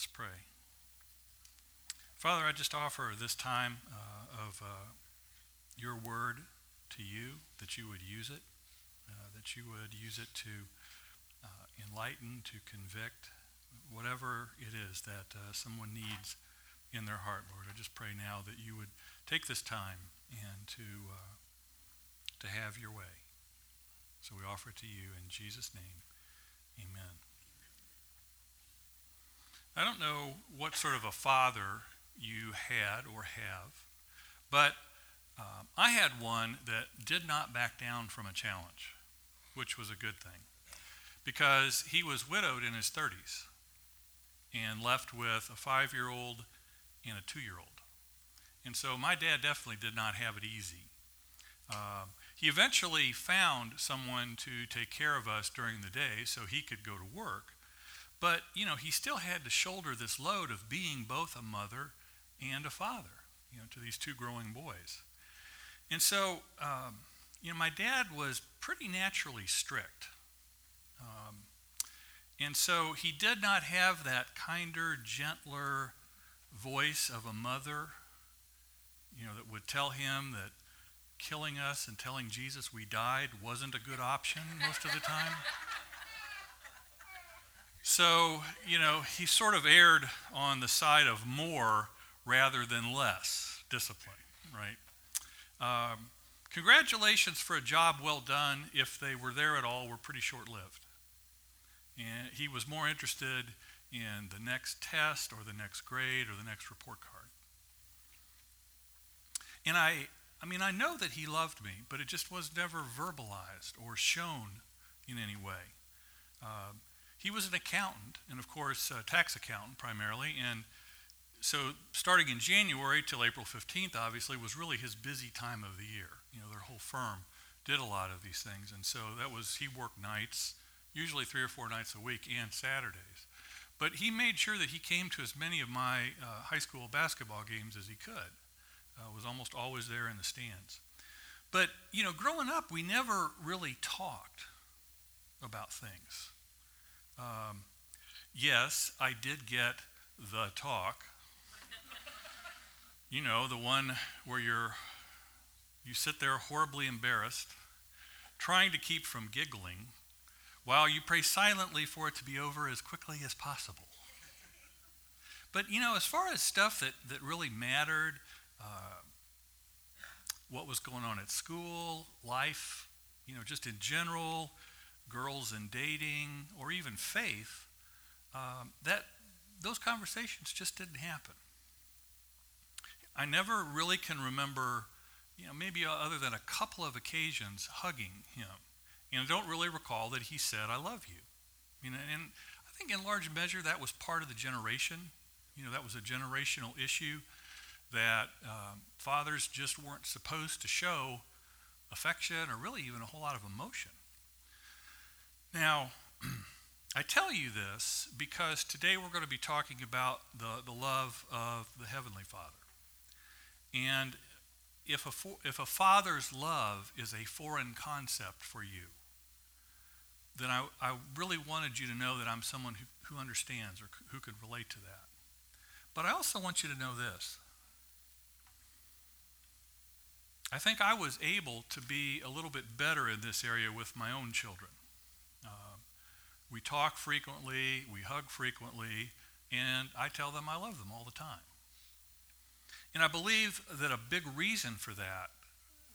Let's pray. Father, I just offer this time uh, of uh, your word to you, that you would use it, uh, that you would use it to uh, enlighten, to convict, whatever it is that uh, someone needs in their heart, Lord. I just pray now that you would take this time and to, uh, to have your way. So we offer it to you in Jesus' name. Amen. I don't know what sort of a father you had or have, but um, I had one that did not back down from a challenge, which was a good thing, because he was widowed in his 30s and left with a five year old and a two year old. And so my dad definitely did not have it easy. Um, he eventually found someone to take care of us during the day so he could go to work. But, you know, he still had to shoulder this load of being both a mother and a father, you know, to these two growing boys. And so, um, you know, my dad was pretty naturally strict. Um, and so he did not have that kinder, gentler voice of a mother, you know, that would tell him that killing us and telling Jesus we died wasn't a good option most of the time. So, you know, he sort of erred on the side of more rather than less discipline, right? Um, congratulations for a job well done, if they were there at all, were pretty short lived. And he was more interested in the next test or the next grade or the next report card. And I, I mean, I know that he loved me, but it just was never verbalized or shown in any way. Uh, he was an accountant, and of course, a tax accountant primarily, and so starting in January till April 15th, obviously, was really his busy time of the year. You know, their whole firm did a lot of these things, and so that was he worked nights, usually three or four nights a week, and Saturdays. But he made sure that he came to as many of my uh, high school basketball games as he could. Uh, was almost always there in the stands. But you know, growing up, we never really talked about things. Um, yes, I did get the talk you know, the one where you're you sit there horribly embarrassed, trying to keep from giggling, while you pray silently for it to be over as quickly as possible. But you know, as far as stuff that, that really mattered, uh, what was going on at school, life, you know, just in general, girls and dating, or even faith, um, that those conversations just didn't happen. I never really can remember, you know, maybe other than a couple of occasions hugging him. And I don't really recall that he said, I love you. You know, and I think in large measure that was part of the generation. You know, that was a generational issue that um, fathers just weren't supposed to show affection or really even a whole lot of emotion. Now, I tell you this because today we're going to be talking about the, the love of the Heavenly Father. And if a, if a father's love is a foreign concept for you, then I, I really wanted you to know that I'm someone who, who understands or who could relate to that. But I also want you to know this. I think I was able to be a little bit better in this area with my own children. We talk frequently, we hug frequently, and I tell them I love them all the time. And I believe that a big reason for that,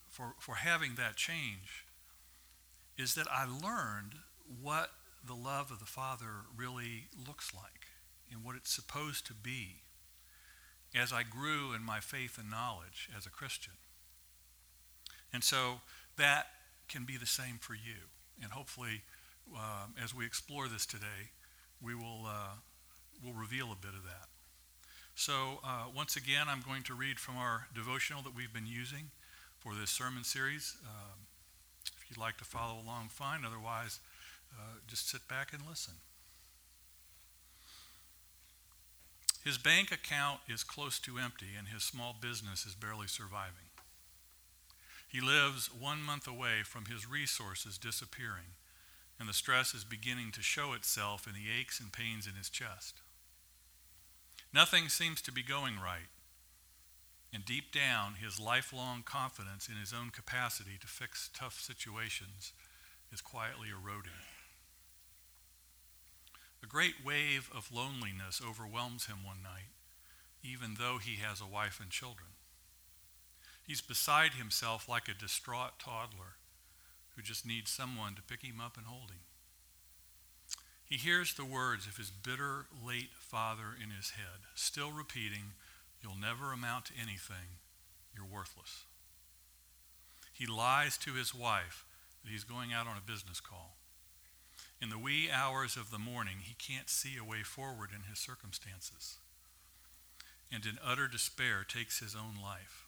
for, for having that change, is that I learned what the love of the Father really looks like and what it's supposed to be as I grew in my faith and knowledge as a Christian. And so that can be the same for you. And hopefully, um, as we explore this today, we will uh, will reveal a bit of that. So, uh, once again, I'm going to read from our devotional that we've been using for this sermon series. Um, if you'd like to follow along, fine. Otherwise, uh, just sit back and listen. His bank account is close to empty, and his small business is barely surviving. He lives one month away from his resources disappearing, and the stress is beginning to show itself in the aches and pains in his chest. Nothing seems to be going right. And deep down, his lifelong confidence in his own capacity to fix tough situations is quietly eroding. A great wave of loneliness overwhelms him one night, even though he has a wife and children. He's beside himself like a distraught toddler who just needs someone to pick him up and hold him. He hears the words of his bitter, late father in his head, still repeating, You'll never amount to anything. You're worthless. He lies to his wife that he's going out on a business call. In the wee hours of the morning, he can't see a way forward in his circumstances. And in utter despair, takes his own life.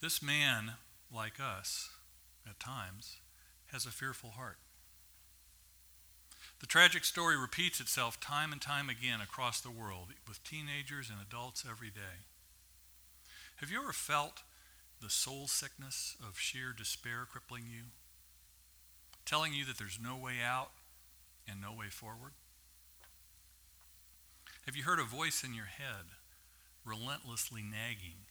This man, like us, at times, has a fearful heart. The tragic story repeats itself time and time again across the world with teenagers and adults every day. Have you ever felt the soul sickness of sheer despair crippling you? Telling you that there's no way out and no way forward? Have you heard a voice in your head relentlessly nagging,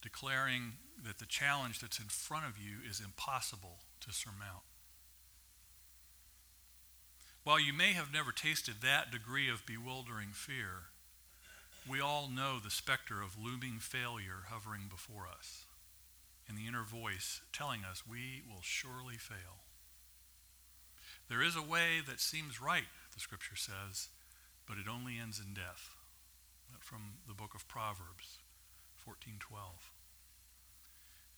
declaring that the challenge that's in front of you is impossible to surmount? While you may have never tasted that degree of bewildering fear, we all know the specter of looming failure hovering before us and the inner voice telling us we will surely fail. There is a way that seems right, the scripture says, but it only ends in death. From the book of Proverbs 14:12.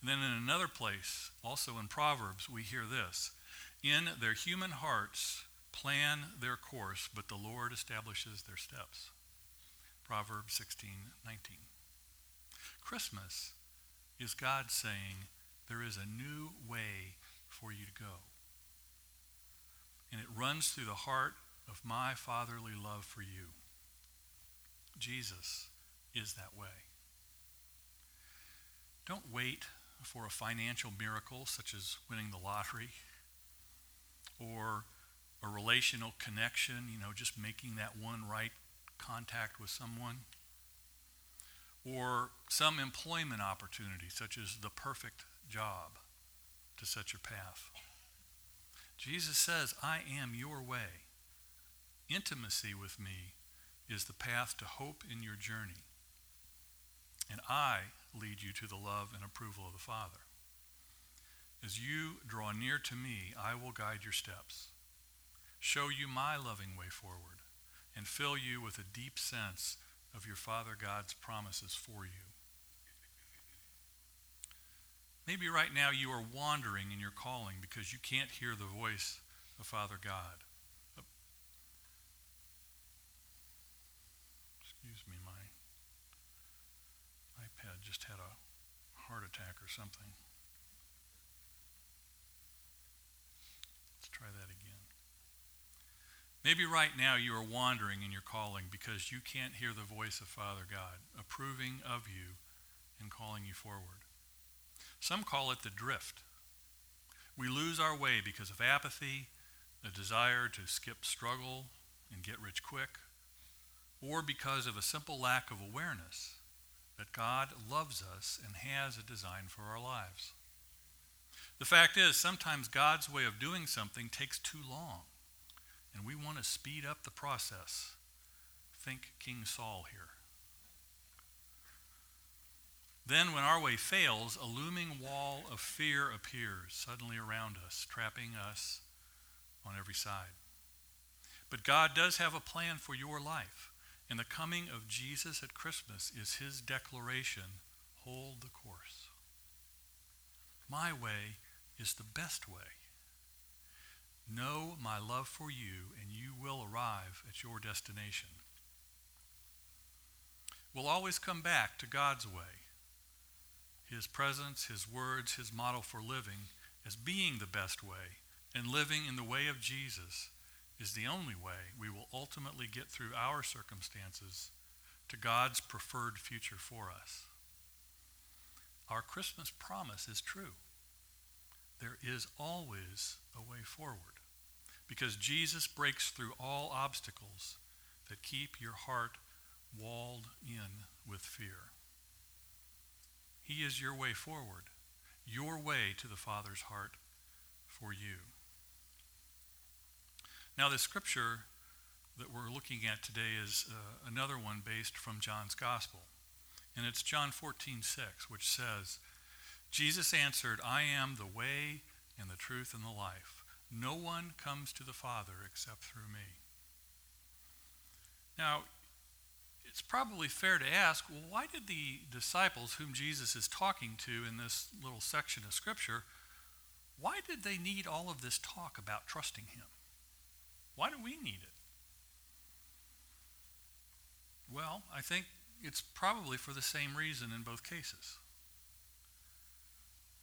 Then in another place, also in Proverbs, we hear this, in their human hearts plan their course, but the Lord establishes their steps. Proverbs 16, 19. Christmas is God saying, there is a new way for you to go. And it runs through the heart of my fatherly love for you. Jesus is that way. Don't wait for a financial miracle such as winning the lottery or a relational connection, you know, just making that one right contact with someone, or some employment opportunity, such as the perfect job to set your path. Jesus says, I am your way. Intimacy with me is the path to hope in your journey. And I lead you to the love and approval of the Father. As you draw near to me, I will guide your steps show you my loving way forward, and fill you with a deep sense of your Father God's promises for you. Maybe right now you are wandering in your calling because you can't hear the voice of Father God. Excuse me, my iPad just had a heart attack or something. Let's try that again. Maybe right now you are wandering in your calling because you can't hear the voice of Father God approving of you and calling you forward. Some call it the drift. We lose our way because of apathy, a desire to skip struggle and get rich quick, or because of a simple lack of awareness that God loves us and has a design for our lives. The fact is, sometimes God's way of doing something takes too long and we want to speed up the process. Think King Saul here. Then, when our way fails, a looming wall of fear appears suddenly around us, trapping us on every side. But God does have a plan for your life, and the coming of Jesus at Christmas is his declaration hold the course. My way is the best way. Know my love for you, and you will arrive at your destination. We'll always come back to God's way, His presence, His words, His model for living as being the best way, and living in the way of Jesus is the only way we will ultimately get through our circumstances to God's preferred future for us. Our Christmas promise is true. There is always a way forward because Jesus breaks through all obstacles that keep your heart walled in with fear. He is your way forward, your way to the Father's heart for you. Now, the scripture that we're looking at today is uh, another one based from John's Gospel. And it's John 14, 6, which says, Jesus answered, I am the way and the truth and the life. No one comes to the Father except through me. Now, it's probably fair to ask, well, why did the disciples whom Jesus is talking to in this little section of Scripture, why did they need all of this talk about trusting him? Why do we need it? Well, I think it's probably for the same reason in both cases.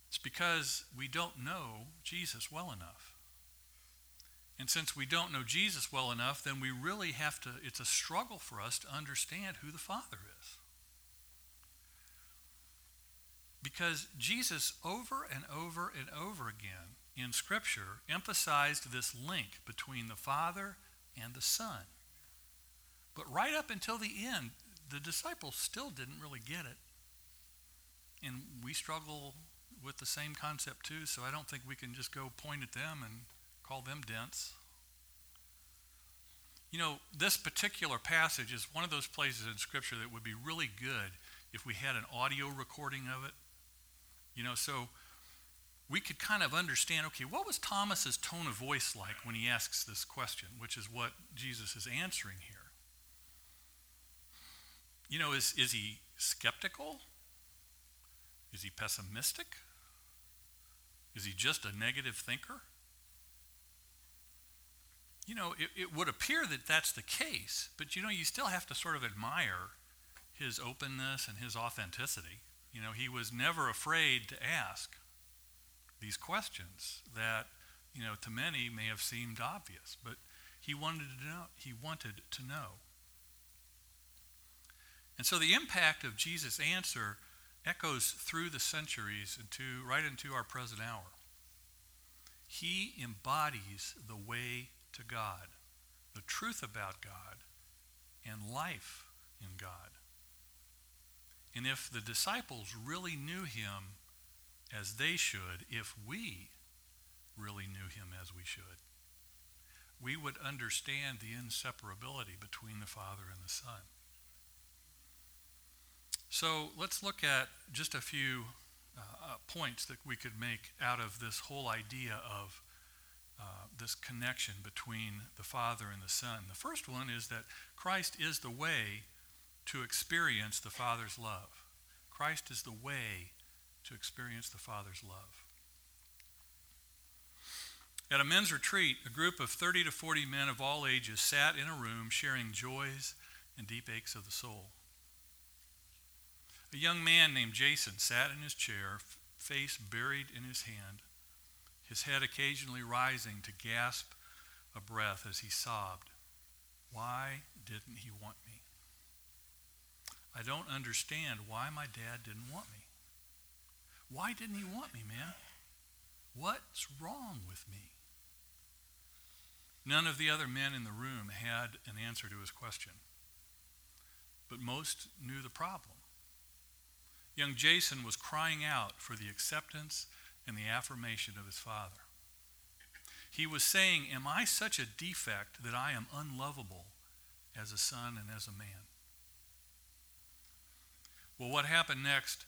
It's because we don't know Jesus well enough. And since we don't know Jesus well enough, then we really have to, it's a struggle for us to understand who the Father is. Because Jesus, over and over and over again in Scripture, emphasized this link between the Father and the Son. But right up until the end, the disciples still didn't really get it. And we struggle with the same concept too, so I don't think we can just go point at them and call them dense. You know, this particular passage is one of those places in Scripture that would be really good if we had an audio recording of it. You know, so we could kind of understand okay, what was Thomas's tone of voice like when he asks this question, which is what Jesus is answering here? You know, is, is he skeptical? Is he pessimistic? Is he just a negative thinker? You know, it, it would appear that that's the case, but you know, you still have to sort of admire his openness and his authenticity. You know, he was never afraid to ask these questions that, you know, to many may have seemed obvious, but he wanted to know. He wanted to know. And so the impact of Jesus' answer echoes through the centuries into right into our present hour. He embodies the way to God, the truth about God, and life in God. And if the disciples really knew him as they should, if we really knew him as we should, we would understand the inseparability between the Father and the Son. So let's look at just a few uh, uh, points that we could make out of this whole idea of uh, this connection between the Father and the Son. The first one is that Christ is the way to experience the Father's love. Christ is the way to experience the Father's love. At a men's retreat, a group of 30 to 40 men of all ages sat in a room sharing joys and deep aches of the soul. A young man named Jason sat in his chair, face buried in his hand, his head occasionally rising to gasp a breath as he sobbed. Why didn't he want me? I don't understand why my dad didn't want me. Why didn't he want me, man? What's wrong with me? None of the other men in the room had an answer to his question, but most knew the problem. Young Jason was crying out for the acceptance and the affirmation of his father. He was saying, Am I such a defect that I am unlovable as a son and as a man? Well, what happened next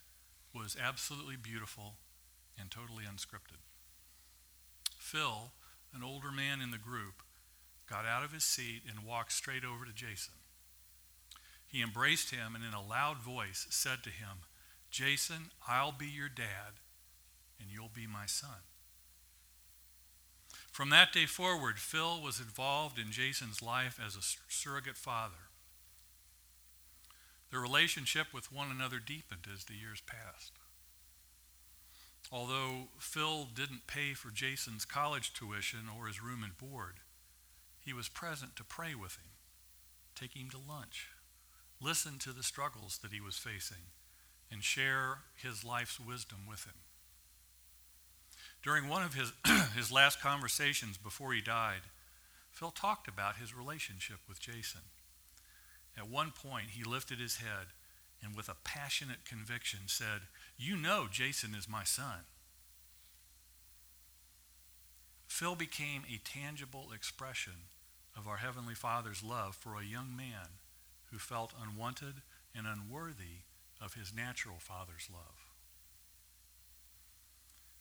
was absolutely beautiful and totally unscripted. Phil, an older man in the group, got out of his seat and walked straight over to Jason. He embraced him and in a loud voice said to him, Jason, I'll be your dad, and you'll be my son. From that day forward, Phil was involved in Jason's life as a surrogate father. Their relationship with one another deepened as the years passed. Although Phil didn't pay for Jason's college tuition or his room and board, he was present to pray with him, take him to lunch, listen to the struggles that he was facing, and share his life's wisdom with him. During one of his, his last conversations before he died, Phil talked about his relationship with Jason At one point, he lifted his head and with a passionate conviction said, You know Jason is my son. Phil became a tangible expression of our Heavenly Father's love for a young man who felt unwanted and unworthy of his natural father's love.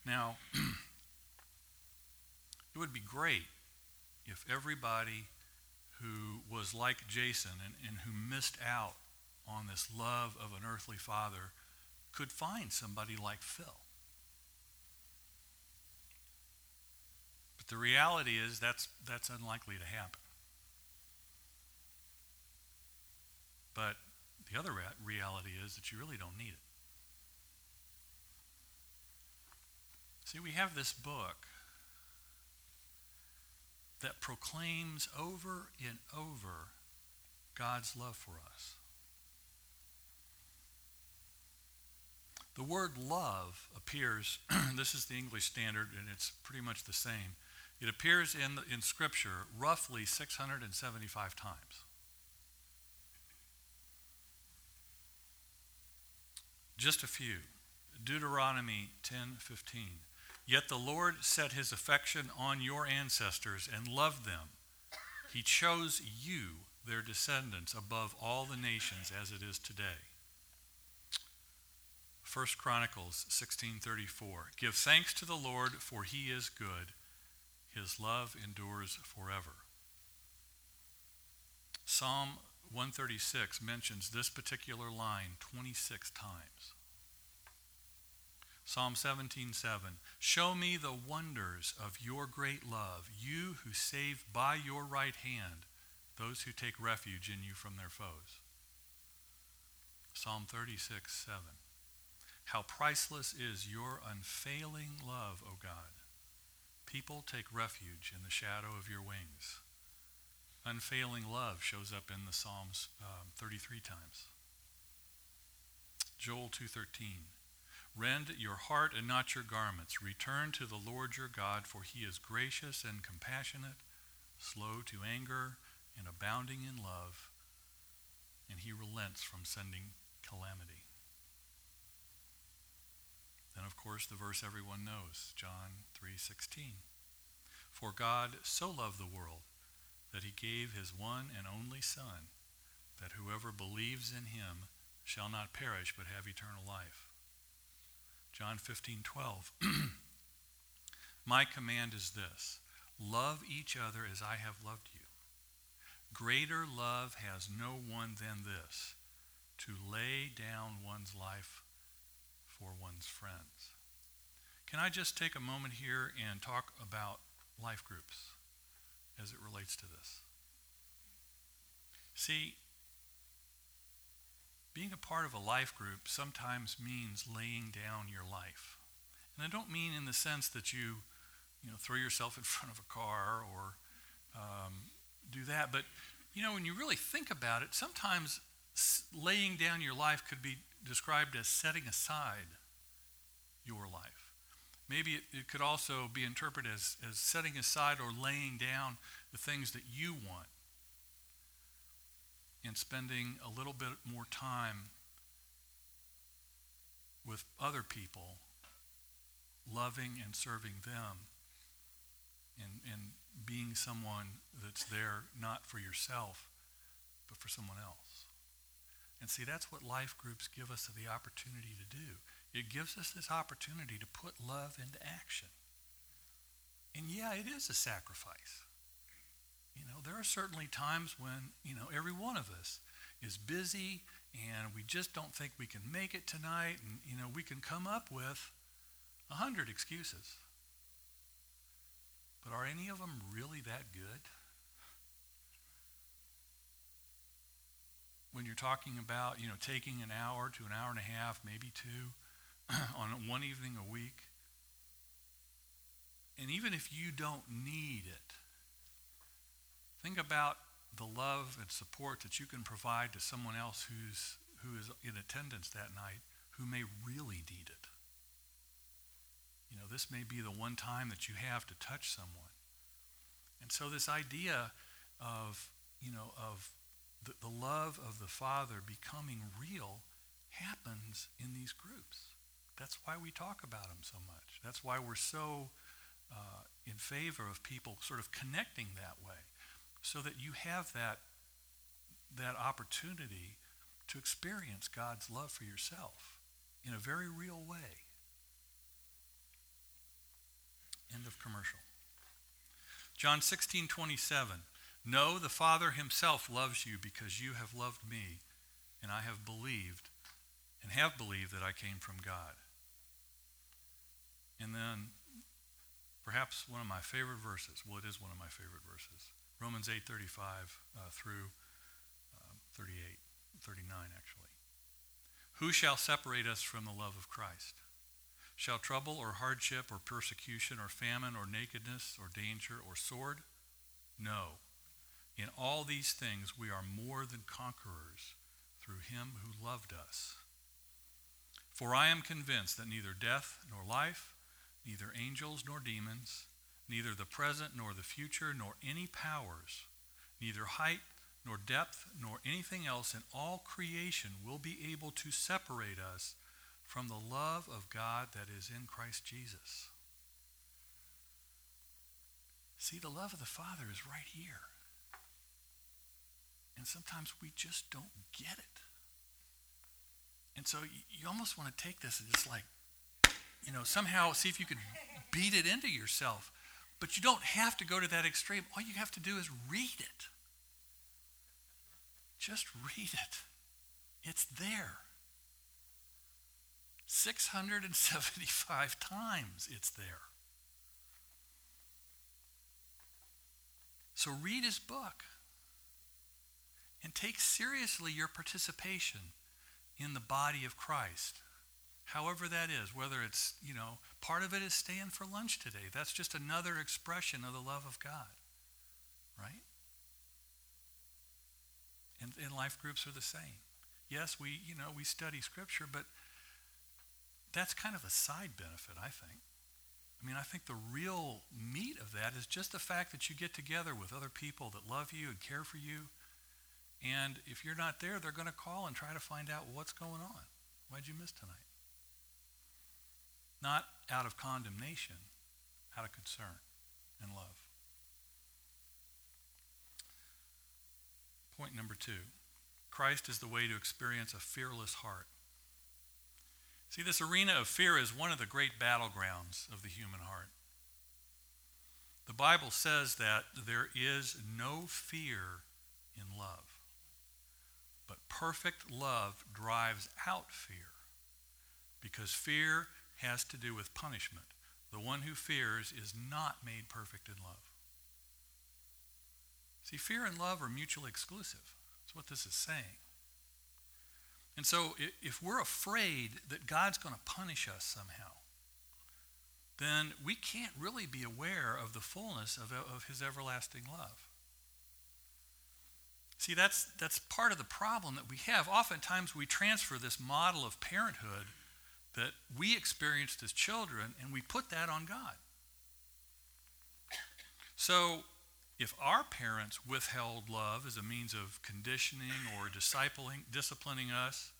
Now, it would be great if everybody who was like Jason and, and who missed out on this love of an earthly father could find somebody like Phil. But the reality is that's, that's unlikely to happen. But the other reality is that you really don't need it. See, we have this book that proclaims over and over God's love for us. The word love appears, this is the English standard, and it's pretty much the same. It appears in, the, in Scripture roughly 675 times. Just a few. Deuteronomy 10:15. Yet the Lord set his affection on your ancestors and loved them. He chose you, their descendants, above all the nations as it is today. 1 Chronicles 16:34 Give thanks to the Lord for he is good his love endures forever. Psalm 136 mentions this particular line 26 times. Psalm 17:7 Show me the wonders of your great love, you who save by your right hand those who take refuge in you from their foes. Psalm 36:7 How priceless is your unfailing love, O God. People take refuge in the shadow of your wings. Unfailing love shows up in the Psalms um, 33 times. Joel 2:13 Rend your heart and not your garments. Return to the Lord your God, for he is gracious and compassionate, slow to anger, and abounding in love, and he relents from sending calamity. Then of course the verse everyone knows, John 3:16. For God so loved the world that he gave his one and only son that whoever believes in him shall not perish but have eternal life. John 15, 12. My command is this love each other as I have loved you. Greater love has no one than this to lay down one's life for one's friends. Can I just take a moment here and talk about life groups as it relates to this? See, being a part of a life group sometimes means laying down your life. And I don't mean in the sense that you, you know, throw yourself in front of a car or um, do that. But, you know, when you really think about it, sometimes laying down your life could be described as setting aside your life. Maybe it, it could also be interpreted as, as setting aside or laying down the things that you want and spending a little bit more time with other people, loving and serving them, and, and being someone that's there not for yourself, but for someone else. And see, that's what life groups give us the opportunity to do. It gives us this opportunity to put love into action. And yeah, it is a sacrifice. You know, there are certainly times when, you know, every one of us is busy and we just don't think we can make it tonight. And, you know, we can come up with a hundred excuses. But are any of them really that good? When you're talking about, you know, taking an hour to an hour and a half, maybe two, on one evening a week, and even if you don't need it, Think about the love and support that you can provide to someone else who's who is in attendance that night who may really need it. You know, this may be the one time that you have to touch someone. And so this idea of, you know, of the, the love of the Father becoming real happens in these groups. That's why we talk about them so much. That's why we're so uh, in favor of people sort of connecting that way, so that you have that, that opportunity to experience God's love for yourself in a very real way. End of commercial. John 16, 27. No, the Father himself loves you because you have loved me, and I have believed, and have believed that I came from God. And then, perhaps one of my favorite verses, well, it is one of my favorite verses, Romans 8, 35 uh, through um, 38, 39, actually. Who shall separate us from the love of Christ? Shall trouble or hardship or persecution or famine or nakedness or danger or sword? No. In all these things we are more than conquerors through him who loved us. For I am convinced that neither death nor life, neither angels nor demons, neither the present nor the future, nor any powers, neither height nor depth, nor anything else in all creation will be able to separate us from the love of God that is in Christ Jesus. See, the love of the Father is right here. And sometimes we just don't get it. And so you, almost want to take this and just like, you know, somehow see if you can beat it into yourself. But you don't have to go to that extreme. All you have to do is read it. Just read it. It's there. 675 times it's there. So read his book and take seriously your participation in the body of Christ. However that is, whether it's, you know, part of it is staying for lunch today. That's just another expression of the love of God. Right? And, and life groups are the same. Yes, we, you know, we study scripture, but that's kind of a side benefit, I think. I mean, I think the real meat of that is just the fact that you get together with other people that love you and care for you and if you're not there, they're going to call and try to find out what's going on. Why'd you miss tonight? Not out of condemnation, out of concern and love. Point number two Christ is the way to experience a fearless heart. See, this arena of fear is one of the great battlegrounds of the human heart. The Bible says that there is no fear in love. But perfect love drives out fear because fear has to do with punishment. The one who fears is not made perfect in love. See, fear and love are mutually exclusive. That's what this is saying. And so if we're afraid that God's going to punish us somehow, then we can't really be aware of the fullness of, of his everlasting love. See, that's, that's part of the problem that we have. Oftentimes we transfer this model of parenthood that we experienced as children and we put that on God. So, if our parents withheld love as a means of conditioning or discipling, disciplining us,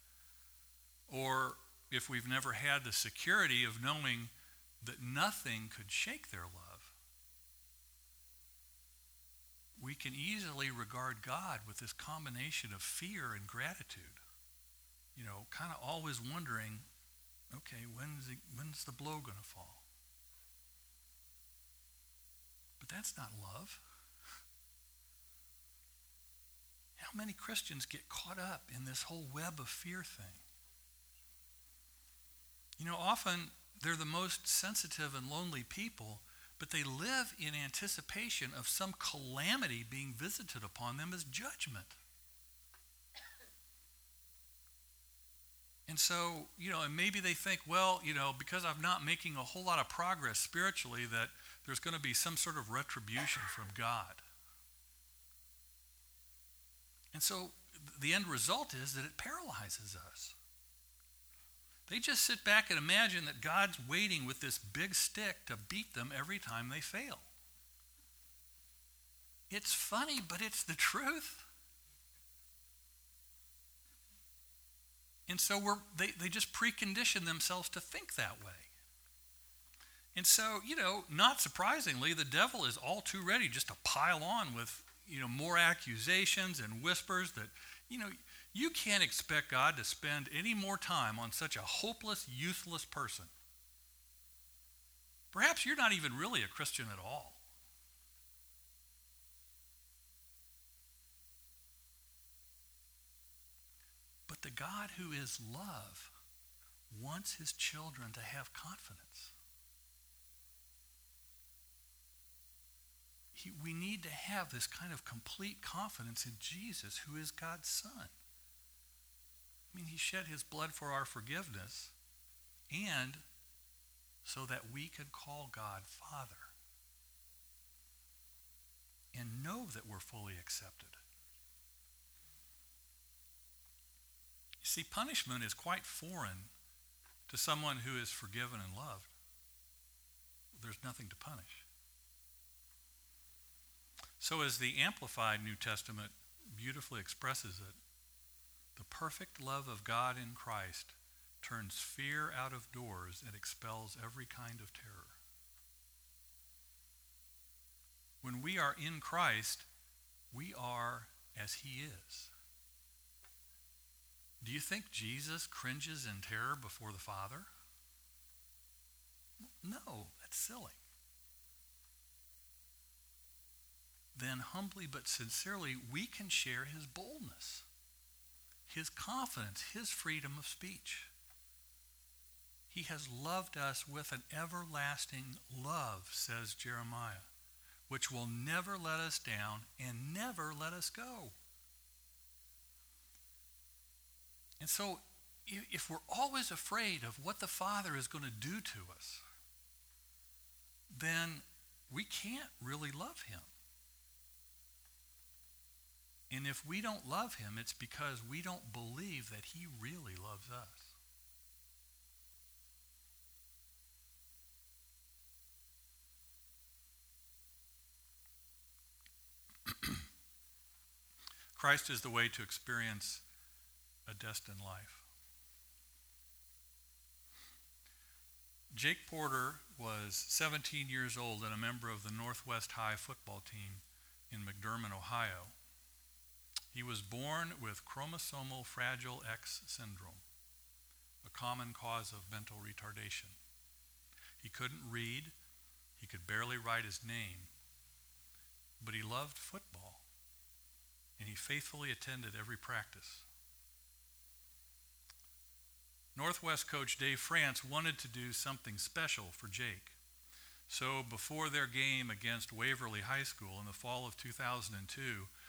or if we've never had the security of knowing that nothing could shake their love, we can easily regard God with this combination of fear and gratitude. You know, kind of always wondering, okay, when's, the, when's the blow going to fall? But that's not love. How many Christians get caught up in this whole web of fear thing? You know, often they're the most sensitive and lonely people but they live in anticipation of some calamity being visited upon them as judgment. And so, you know, and maybe they think, well, you know, because I'm not making a whole lot of progress spiritually, that there's going to be some sort of retribution from God. And so the end result is that it paralyzes us. They just sit back and imagine that God's waiting with this big stick to beat them every time they fail. It's funny, but it's the truth. And so we're, they, they just precondition themselves to think that way. And so, you know, not surprisingly, the devil is all too ready just to pile on with, you know, more accusations and whispers that, you know, you can't expect God to spend any more time on such a hopeless, useless person. Perhaps you're not even really a Christian at all. But the God who is love wants his children to have confidence. He, we need to have this kind of complete confidence in Jesus, who is God's Son. I mean, he shed his blood for our forgiveness and so that we could call God Father and know that we're fully accepted. You see, punishment is quite foreign to someone who is forgiven and loved. There's nothing to punish. So, as the Amplified New Testament beautifully expresses it, the perfect love of God in Christ turns fear out of doors and expels every kind of terror. When we are in Christ, we are as he is. Do you think Jesus cringes in terror before the Father? No, that's silly. Then, humbly but sincerely, we can share his boldness, his confidence, his freedom of speech. He has loved us with an everlasting love, says Jeremiah, which will never let us down and never let us go. And so, if we're always afraid of what the Father is going to do to us, then we can't really love Him. And if we don't love Him, it's because we don't believe that He really loves us. Christ is the way to experience a destined life. Jake Porter was 17 years old and a member of the Northwest High football team in McDermott, Ohio. He was born with chromosomal fragile X syndrome, a common cause of mental retardation. He couldn't read, he could barely write his name, but he loved football, and he faithfully attended every practice. Northwest coach Dave Frantz wanted to do something special for Jake. So before their game against Waverly High School in the fall of 2002,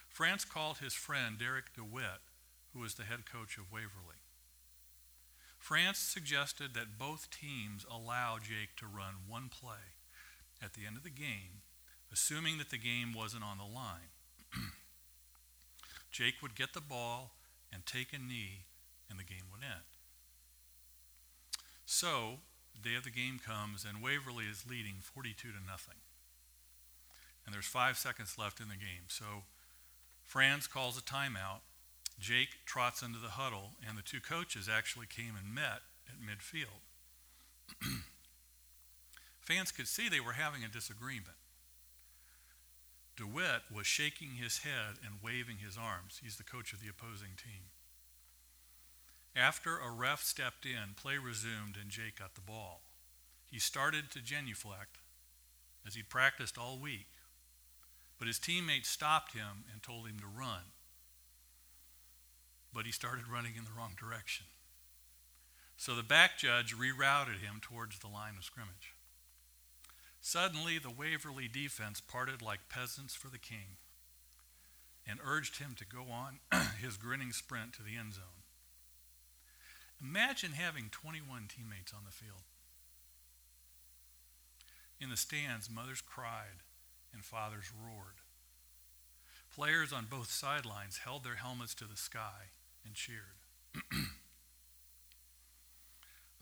Frantz called his friend Derek DeWitt, who was the head coach of Waverly. Frantz suggested that both teams allow Jake to run one play at the end of the game, assuming that the game wasn't on the line. Jake would get the ball and take a knee, and the game would end. So, the day of the game comes, and Waverly is leading 42 to nothing. And there's five seconds left in the game. So, Frantz calls a timeout. Jake trots into the huddle, and the two coaches actually came and met at midfield. Fans could see they were having a disagreement. DeWitt was shaking his head and waving his arms. He's the coach of the opposing team. After a ref stepped in, play resumed and Jake got the ball. He started to genuflect as he'd practiced all week, but his teammates stopped him and told him to run. But he started running in the wrong direction. So the back judge rerouted him towards the line of scrimmage. Suddenly, the Waverly defense parted like peasants for the king and urged him to go on his grinning sprint to the end zone. Imagine having 21 teammates on the field. In the stands, mothers cried and fathers roared. Players on both sidelines held their helmets to the sky and cheered.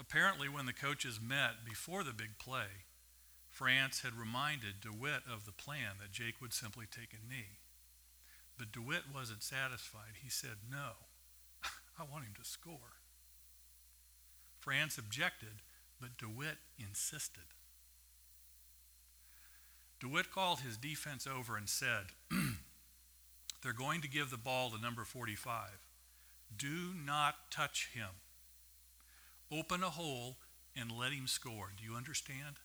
Apparently, when the coaches met before the big play, Frantz had reminded DeWitt of the plan that Jake would simply take a knee. But DeWitt wasn't satisfied. He said, No, I want him to score. Frantz objected, but DeWitt insisted. DeWitt called his defense over and said, They're going to give the ball to number 45. Do not touch him. Open a hole and let him score. Do you understand?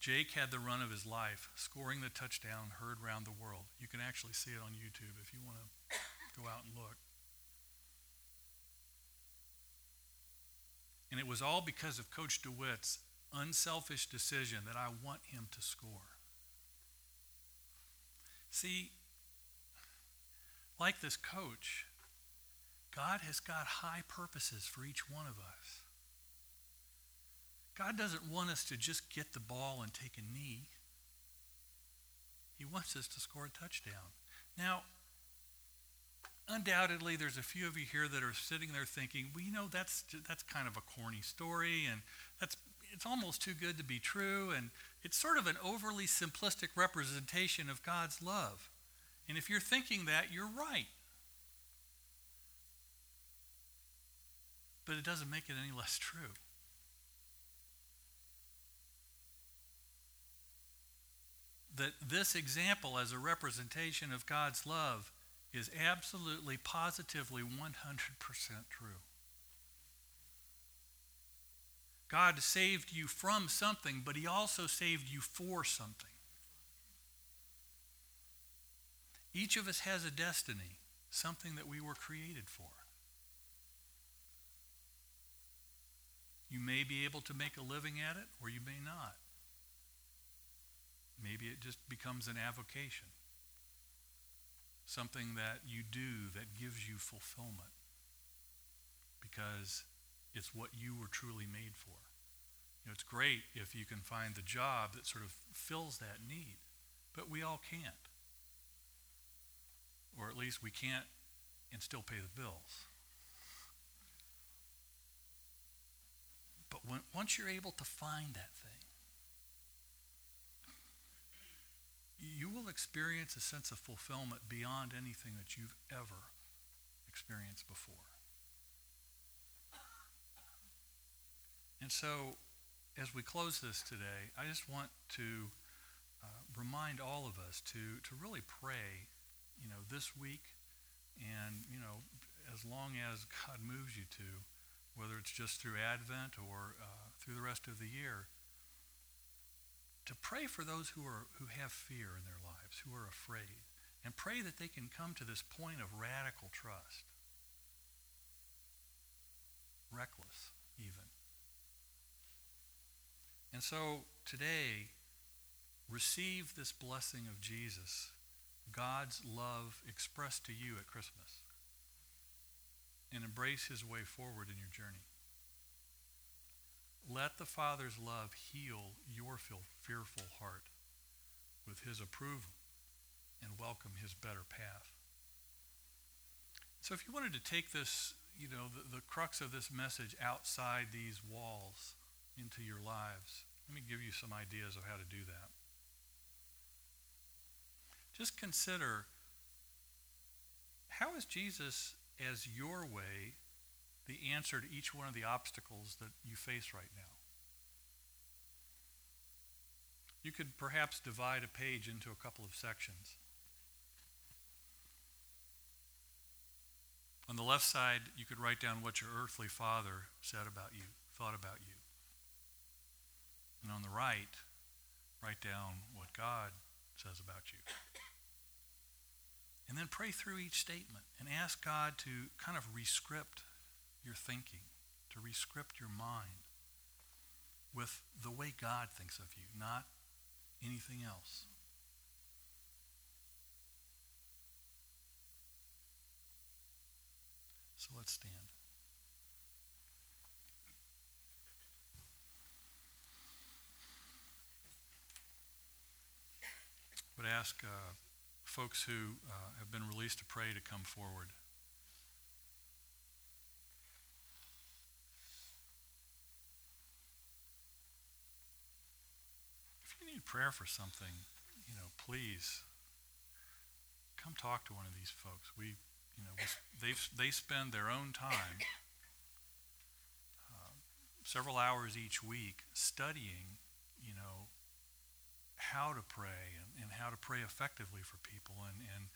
Jake had the run of his life, scoring the touchdown heard round the world. You can actually see it on YouTube if you want to go out and look. And it was all because of Coach DeWitt's unselfish decision that I want him to score. See, like this coach, God has got high purposes for each one of us. God doesn't want us to just get the ball and take a knee. He wants us to score a touchdown. Now, undoubtedly, there's a few of you here that are sitting there thinking, well, you know, that's, that's kind of a corny story, and that's, it's almost too good to be true, and it's sort of an overly simplistic representation of God's love. And if you're thinking that, you're right. But it doesn't make it any less true. that this example as a representation of God's love is absolutely, positively 100% true. God saved you from something, but He also saved you for something. Each of us has a destiny, something that we were created for. You may be able to make a living at it, or you may not. Maybe it just becomes an avocation, something that you do that gives you fulfillment because it's what you were truly made for. You know, it's great if you can find the job that sort of fills that need, but we all can't. Or at least we can't and still pay the bills. But when, once you're able to find that thing, you will experience a sense of fulfillment beyond anything that you've ever experienced before. And so, as we close this today, I just want to uh, remind all of us to, to really pray, you know, this week and, you know, as long as God moves you to, whether it's just through Advent or uh, through the rest of the year, to pray for those who, are, who have fear in their lives, who are afraid, and pray that they can come to this point of radical trust. Reckless, even. And so today, receive this blessing of Jesus, God's love expressed to you at Christmas, and embrace his way forward in your journey. Let the Father's love heal your fearful heart with his approval and welcome his better path. So if you wanted to take this, you know, the, the crux of this message outside these walls into your lives, let me give you some ideas of how to do that. Just consider how is Jesus as your way the answer to each one of the obstacles that you face right now. You could perhaps divide a page into a couple of sections. On the left side, you could write down what your earthly father said about you, thought about you. And on the right, write down what God says about you. And then pray through each statement and ask God to kind of rescript your thinking, to rescript your mind with the way God thinks of you, not anything else. So let's stand. I would ask uh, folks who uh, have been released to pray to come forward. Need prayer for something, you know, please come talk to one of these folks. We, you know, they they spend their own time, uh, several hours each week, studying, you know, how to pray and, and how to pray effectively for people and, and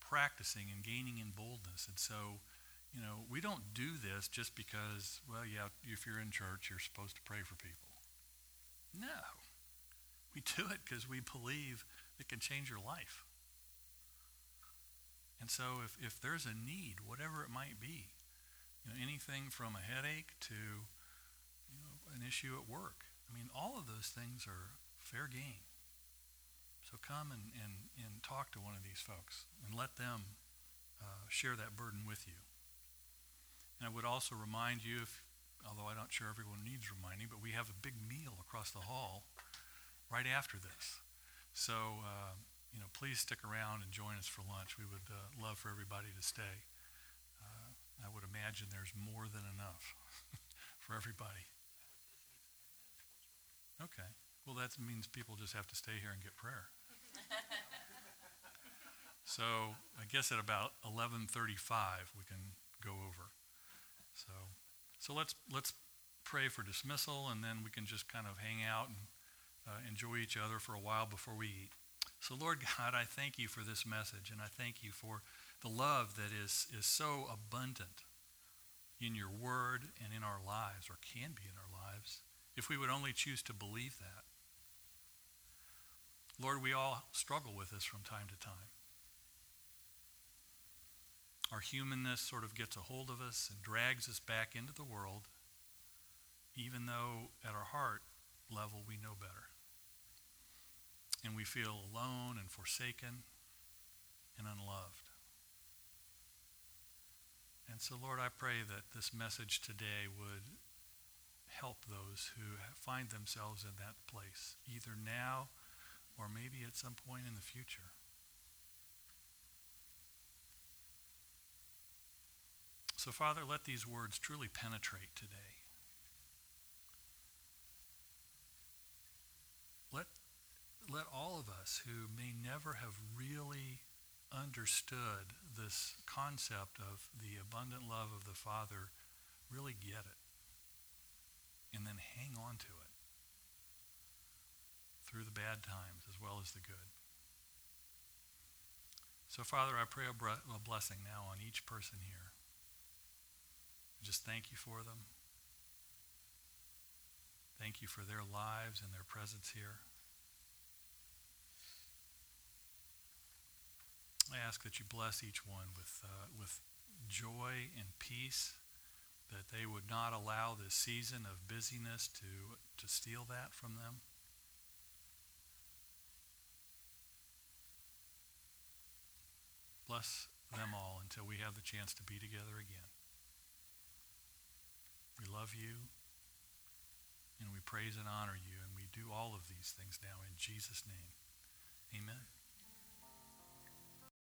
practicing and gaining in boldness. And so, you know, we don't do this just because, well, yeah, if you're in church, you're supposed to pray for people. No. We do it because we believe it can change your life. And so if, if there's a need, whatever it might be, you know, anything from a headache to you know, an issue at work, I mean, all of those things are fair game. So come and, and, and talk to one of these folks and let them uh, share that burden with you. And I would also remind you, if, although I'm not sure everyone needs reminding, but we have a big meal across the hall right after this. So uh, you know, please stick around and join us for lunch. We would uh, love for everybody to stay. Uh, I would imagine there's more than enough for everybody. Okay. Well, that means people just have to stay here and get prayer. so I guess at about 11:35 we can go over. So, so let's let's pray for dismissal, and then we can just kind of hang out and uh, enjoy each other for a while before we eat. So, Lord God, I thank you for this message, and I thank you for the love that is, is so abundant in your word and in our lives, or can be in our lives, if we would only choose to believe that. Lord, we all struggle with this from time to time. Our humanness sort of gets a hold of us and drags us back into the world, even though at our heart level we know better and we feel alone and forsaken and unloved. And so, Lord, I pray that this message today would help those who find themselves in that place, either now or maybe at some point in the future. So, Father, let these words truly penetrate today. Let all of us who may never have really understood this concept of the abundant love of the Father really get it and then hang on to it through the bad times as well as the good. So, Father, I pray a blessing now on each person here. Just thank you for them. Thank you for their lives and their presence here. I ask that you bless each one with, uh, with joy and peace, that they would not allow this season of busyness to, to steal that from them. Bless them all until we have the chance to be together again. We love you and we praise and honor you, and we do all of these things now in Jesus' name. Amen.